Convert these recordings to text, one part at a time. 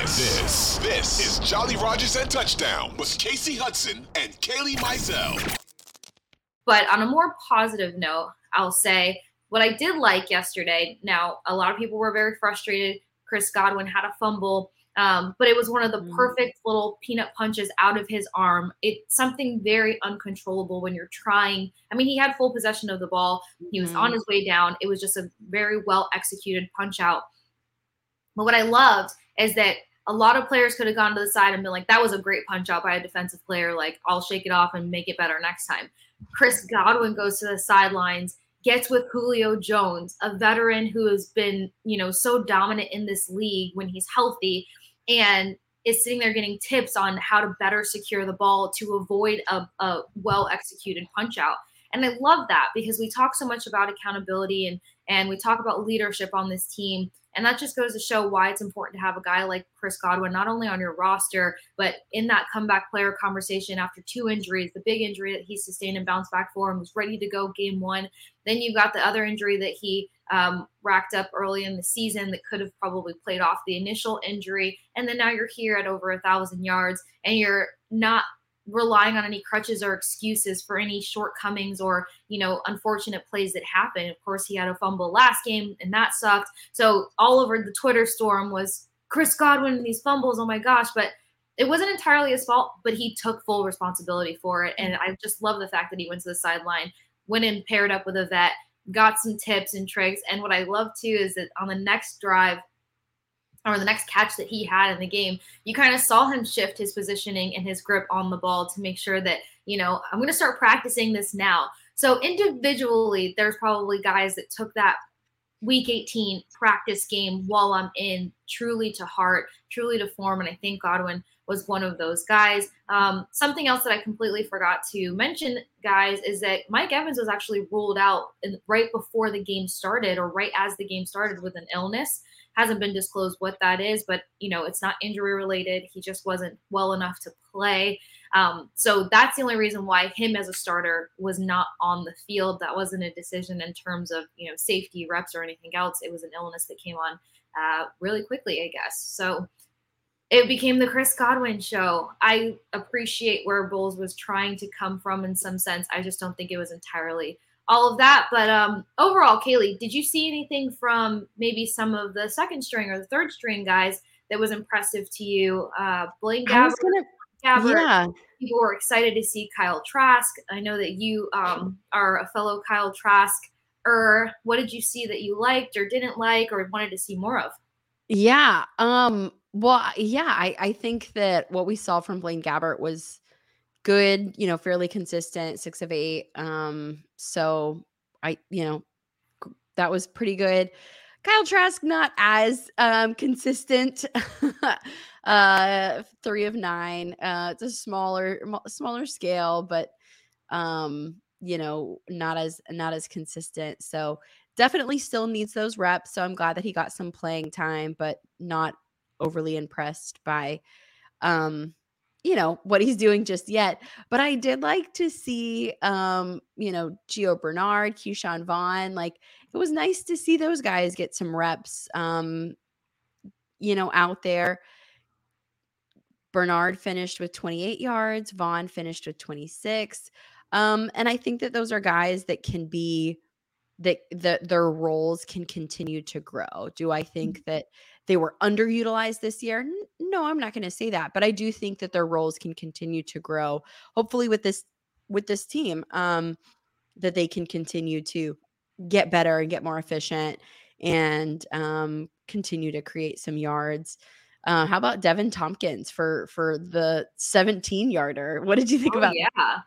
This, this, this is Jolly Rogers and Touchdown with Kasey Hudson and Kailey Mizell. But on a more positive note, I'll say what I did like yesterday. Now, a lot of people were very frustrated. Chris Godwin had a fumble, um, but it was one of the perfect little peanut punches out of his arm. It's something very uncontrollable when you're trying. I mean, he had full possession of the ball. He was on his way down. It was just a very well executed punch out. But what I loved is that a lot of players could have gone to the side and been like, that was a great punch out by a defensive player. Like, I'll shake it off and make it better next time. Chris Godwin goes to the sidelines, gets with Julio Jones, a veteran who has been, you know, so dominant in this league when he's healthy and is sitting there getting tips on how to better secure the ball to avoid a, a well executed punch out. And I love that because we talk so much about accountability and and we talk about leadership on this team. And that just goes to show why it's important to have a guy like Chris Godwin, not only on your roster, but in that comeback player conversation after two injuries, the big injury that he sustained and bounced back for and was ready to go game one. Then you got the other injury that he um, racked up early in the season that could have probably played off the initial injury. And then now you're here at over a thousand yards and you're not relying on any crutches or excuses for any shortcomings or you know unfortunate plays that happen of course he had a fumble last game and that sucked. So all over the twitter storm was chris godwin and these fumbles oh my gosh. But it wasn't entirely his fault but he took full responsibility for it. And i just love the fact that he went to the sideline went and paired up with a vet got some tips and tricks. And what i love too is that on the next drive or the next catch that he had in the game, you kind of saw him shift his positioning and his grip on the ball to make sure that, you know, I'm going to start practicing this now. So individually, there's probably guys that took that week 18 practice game while I'm in truly to heart, truly to form. And I think Godwin was one of those guys. Um, something else that I completely forgot to mention, guys, is that Mike Evans was actually ruled out in, right before the game started or right as the game started with an illness hasn't been disclosed what that is, but you know, it's not injury related. He just wasn't well enough to play. Um, so that's the only reason why him as a starter was not on the field. That wasn't a decision in terms of you know safety reps or anything else. It was an illness that came on uh, really quickly, I guess. So it became the Chris Godwin show. I appreciate where Bowles was trying to come from in some sense. I just don't think it was entirely all of that. But um, overall, Kailey, did you see anything from maybe some of the second string or the third string guys that was impressive to you? Uh, Blaine Gabbert, gonna, Gabbert, yeah. people were excited to see Kyle Trask. I know that you um, are a fellow Kyle Trask. Or what did you see that you liked or didn't like or wanted to see more of? Yeah. Um. Well, yeah. I I think that what we saw from Blaine Gabbert was good, you know, fairly consistent, six of eight. Um, so I, you know, that was pretty good. Kyle Trask not as um consistent. uh three of nine. Uh it's a smaller smaller scale, but um, you know, not as not as consistent. So definitely still needs those reps. So I'm glad that he got some playing time, but not overly impressed by um you know what he's doing just yet but i did like to see um you know Gio Bernard Ke'Shawn Vaughn like it was nice to see those guys get some reps um you know out there Bernard finished with 28 yards Vaughn finished with 26 um and i think that those are guys that can be that that their roles can continue to grow do i think that they were underutilized this year. No, I'm not going to say that, but I do think that their roles can continue to grow. Hopefully with this with this team um that they can continue to get better and get more efficient and um continue to create some yards. Uh, how about Deven Thompkins for for the 17 yarder? What did you think oh, about? Yeah.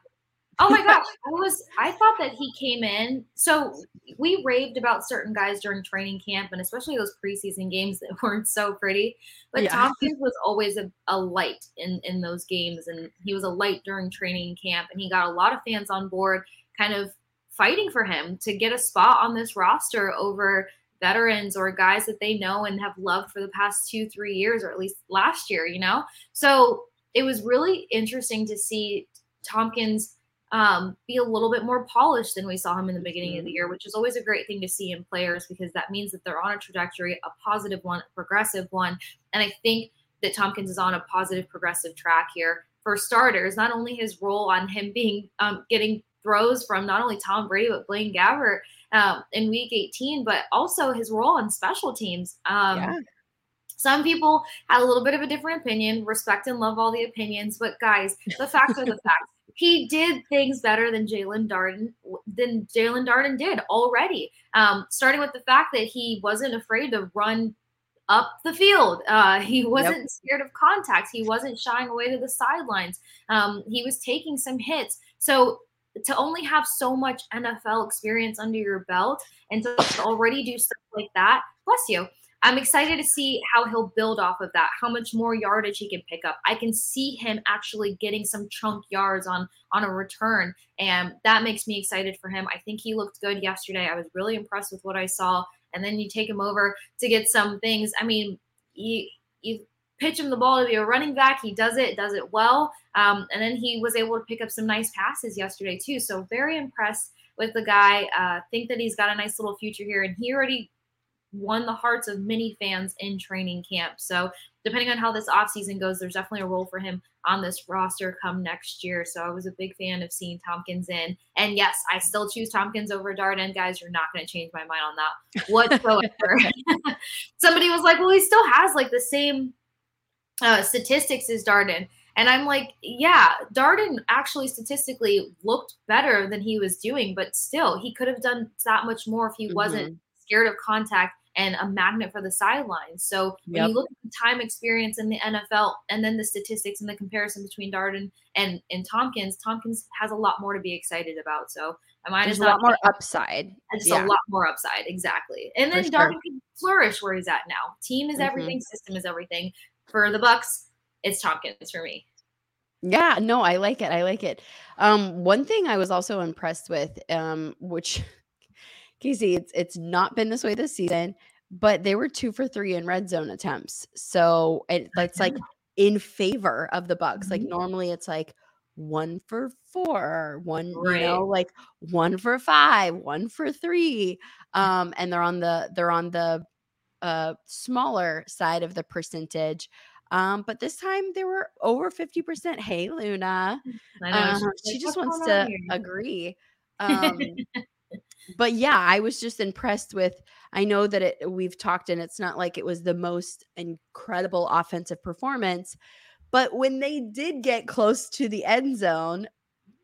Oh my gosh, I was I thought that he came in. So we raved about certain guys during training camp and especially those preseason games that weren't so pretty. But yeah. Thompkins was always a, a light in in those games and he was a light during training camp and he got a lot of fans on board kind of fighting for him to get a spot on this roster over veterans or guys that they know and have loved for the past two, three years, or at least last year, you know? So it was really interesting to see Thompkins um, be a little bit more polished than we saw him in the beginning of the year, which is always a great thing to see in players because that means that they're on a trajectory, a positive one, a progressive one. And I think that Thompkins is on a positive, progressive track here. For starters, not only his role on him being um, getting throws from not only Tom Brady but Blaine Gabbert um, in Week 18, but also his role on special teams. Um, yeah. Some people had a little bit of a different opinion. Respect and love all the opinions, but guys, the facts are the facts. He did things better than Jaelon Darden than Jaelon Darden did already. Um, starting with the fact that he wasn't afraid to run up the field. Uh, he wasn't yep. scared of contact. He wasn't shying away to the sidelines. Um, he was taking some hits. So to only have so much NFL experience under your belt and to already do stuff like that, bless you. I'm excited to see how he'll build off of that, how much more yardage he can pick up. I can see him actually getting some chunk yards on on a return, and that makes me excited for him. I think he looked good yesterday. I was really impressed with what I saw. And then you take him over to get some things. I mean, you you pitch him the ball to be a running back. He does it, does it well. Um, and then he was able to pick up some nice passes yesterday, too. So, very impressed with the guy. Uh, think that he's got a nice little future here. And he already won the hearts of many fans in training camp. So, depending on how this offseason goes, there's definitely a role for him on this roster come next year. So, I was a big fan of seeing Thompkins in. And yes, I still choose Thompkins over Darden. Guys, you're not going to change my mind on that whatsoever. Somebody was like, well, he still has like the same uh, statistics is Darden. And I'm like, yeah, Darden actually statistically looked better than he was doing, but still, he could have done that much more if he mm-hmm. wasn't scared of contact and a magnet for the sidelines. So when yep. you look at the time experience in the NFL and then the statistics and the comparison between Darden and and Thompkins, Thompkins has a lot more to be excited about. So I might There's a lot more upside. Just yeah. a lot more upside, exactly. And then Darden sure. can flourish where he's at now. Team is mm-hmm. everything, system is everything for the Bucs, it's Thompkins for me. Yeah, no, I like it. I like it. Um, one thing I was also impressed with, um, which Kasey, it's it's not been this way this season, but they were two for three in red zone attempts. So it, it's like in favor of the Bucs. Like mm-hmm. normally it's like one for four, one, right. you know, like one for five, one for three. Um, and they're on the they're on the uh, smaller side of the percentage. Um, but this time they were over 50%. Hey, Luna. Uh, she just wants to agree. Um, but yeah, I was just impressed with. I know that it, we've talked, and it's not like it was the most incredible offensive performance, but when they did get close to the end zone,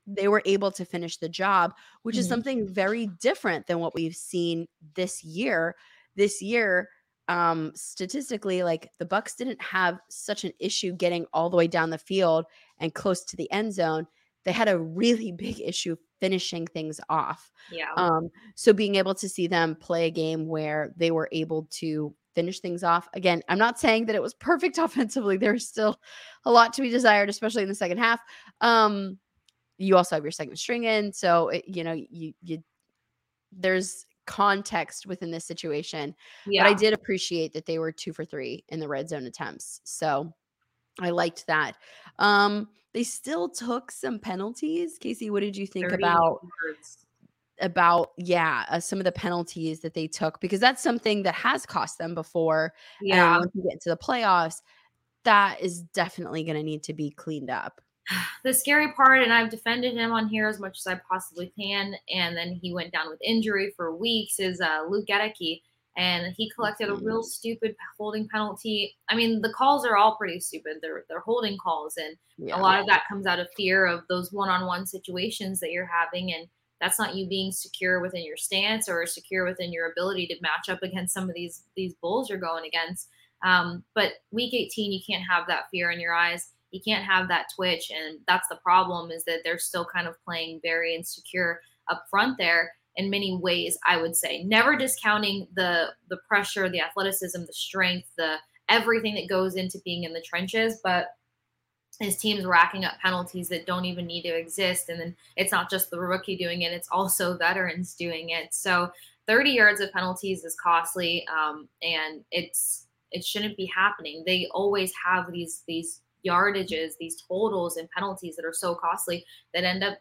they were able to finish the job, which mm-hmm. is something very different than what we've seen this year. This year, um, statistically, like the Bucs didn't have such an issue getting all the way down the field and close to the end zone. They had a really big issue finishing things off. Yeah. Um, so being able to see them play a game where they were able to finish things off. Again, I'm not saying that it was perfect offensively. There's still a lot to be desired, especially in the second half. Um, you also have your second string in, so it, you know you you there's context within this situation. Yeah. But I did appreciate that they were two for three in the red zone attempts. So I liked that. Um, they still took some penalties. Kasey, what did you think about words. about yeah, uh, some of the penalties that they took because that's something that has cost them before. Yeah, and once you get into the playoffs, that is definitely going to need to be cleaned up the scary part, and I've defended him on here as much as I possibly can, and then he went down with injury for weeks, is uh, Luke Goedeke. And he collected a real stupid holding penalty. I mean, the calls are all pretty stupid. They're they're holding calls, and yeah. a lot of that comes out of fear of those one-on-one situations that you're having, and that's not you being secure within your stance or secure within your ability to match up against some of these these bulls you're going against. Um, but week 18, you can't have that fear in your eyes. You can't have that twitch. And that's the problem is that they're still kind of playing very insecure up front there in many ways, I would say. Never discounting the the pressure, the athleticism, the strength, the everything that goes into being in the trenches, but his team's racking up penalties that don't even need to exist. And then it's not just the rookie doing it, it's also veterans doing it. So 30 yards of penalties is costly. Um, and it's it shouldn't be happening. They always have these these yardages, these totals and penalties that are so costly that end up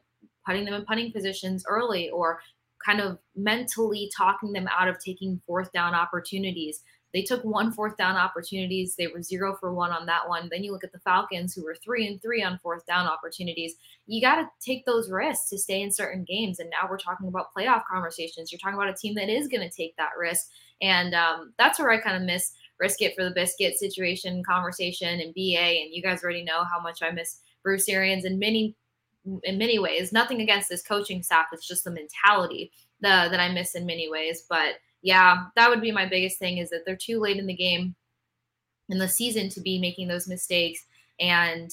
putting them in punting positions early or kind of mentally talking them out of taking fourth down opportunities. They took one fourth down opportunities. They were zero for one on that one. Then you look at the Falcons, who were three and three on fourth down opportunities. You got to take those risks to stay in certain games. And now we're talking about playoff conversations. You're talking about a team that is going to take that risk. And um, that's where I kind of miss risk it for the biscuit situation conversation and BA. And you guys already know how much I miss Bruce Arians in many in many ways. Nothing against this coaching staff. It's just the mentality the, that I miss in many ways. But yeah, that would be my biggest thing is that they're too late in the game in the season to be making those mistakes. And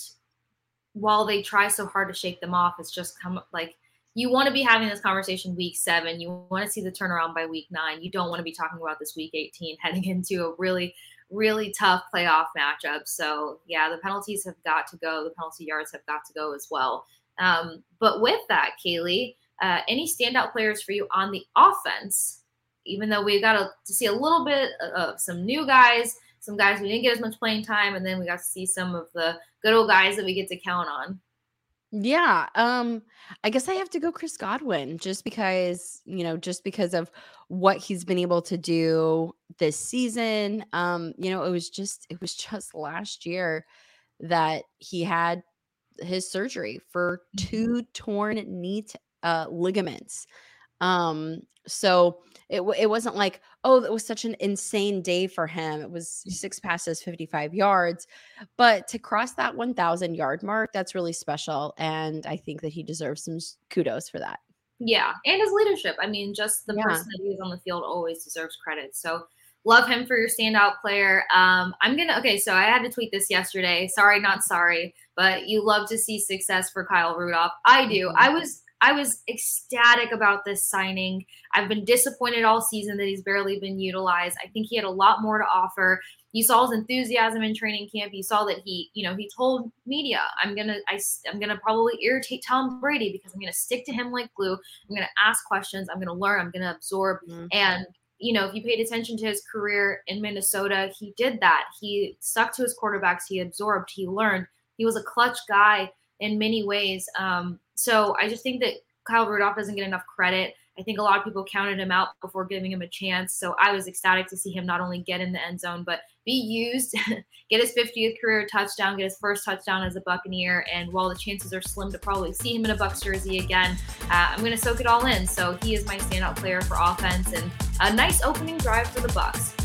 while they try so hard to shake them off, it's just come like you want to be having this conversation week seven. You want to see the turnaround by week nine. You don't want to be talking about this week 18 heading into a really, really tough playoff matchup. So, yeah, the penalties have got to go. The penalty yards have got to go as well. Um, but with that, Kailey, uh, any standout players for you on the offense? Even though we got to, to see a little bit of some new guys, some guys we didn't get as much playing time, and then we got to see some of the good old guys that we get to count on. Yeah, um, I guess I have to go Chris Godwin just because, you know, just because of what he's been able to do this season. Um, you know, it was just it was just last year that he had his surgery for mm-hmm. two torn knee t- uh, ligaments. Um, so it it wasn't like oh that was such an insane day for him. It was mm. six passes, fifty five yards, but to cross that one thousand yard mark, that's really special, and I think that he deserves some kudos for that. Yeah, and his leadership. I mean, just the yeah. person that he is on the field always deserves credit. So love him for your standout player. Um, I'm gonna okay. So I had to tweet this yesterday. Sorry, not sorry, but you love to see success for Kyle Rudolph. I do. Mm-hmm. I was I was ecstatic about this signing. I've been disappointed all season that he's barely been utilized. I think he had a lot more to offer. You saw his enthusiasm in training camp. You saw that he, you know, he told media, "I'm gonna, I, I'm gonna probably irritate Tom Brady because I'm gonna stick to him like glue. I'm gonna ask questions. I'm gonna learn. I'm gonna absorb." Mm-hmm. And you know, if you paid attention to his career in Minnesota, he did that. He stuck to his quarterbacks. He absorbed. He learned. He was a clutch guy in many ways. Um, so I just think that Kyle Rudolph doesn't get enough credit. I think a lot of people counted him out before giving him a chance. So I was ecstatic to see him not only get in the end zone, but be used, get his 50th career touchdown, get his first touchdown as a Buccaneer. And while the chances are slim to probably see him in a Bucs jersey again, uh, I'm going to soak it all in. So he is my standout player for offense and a nice opening drive for the Bucs.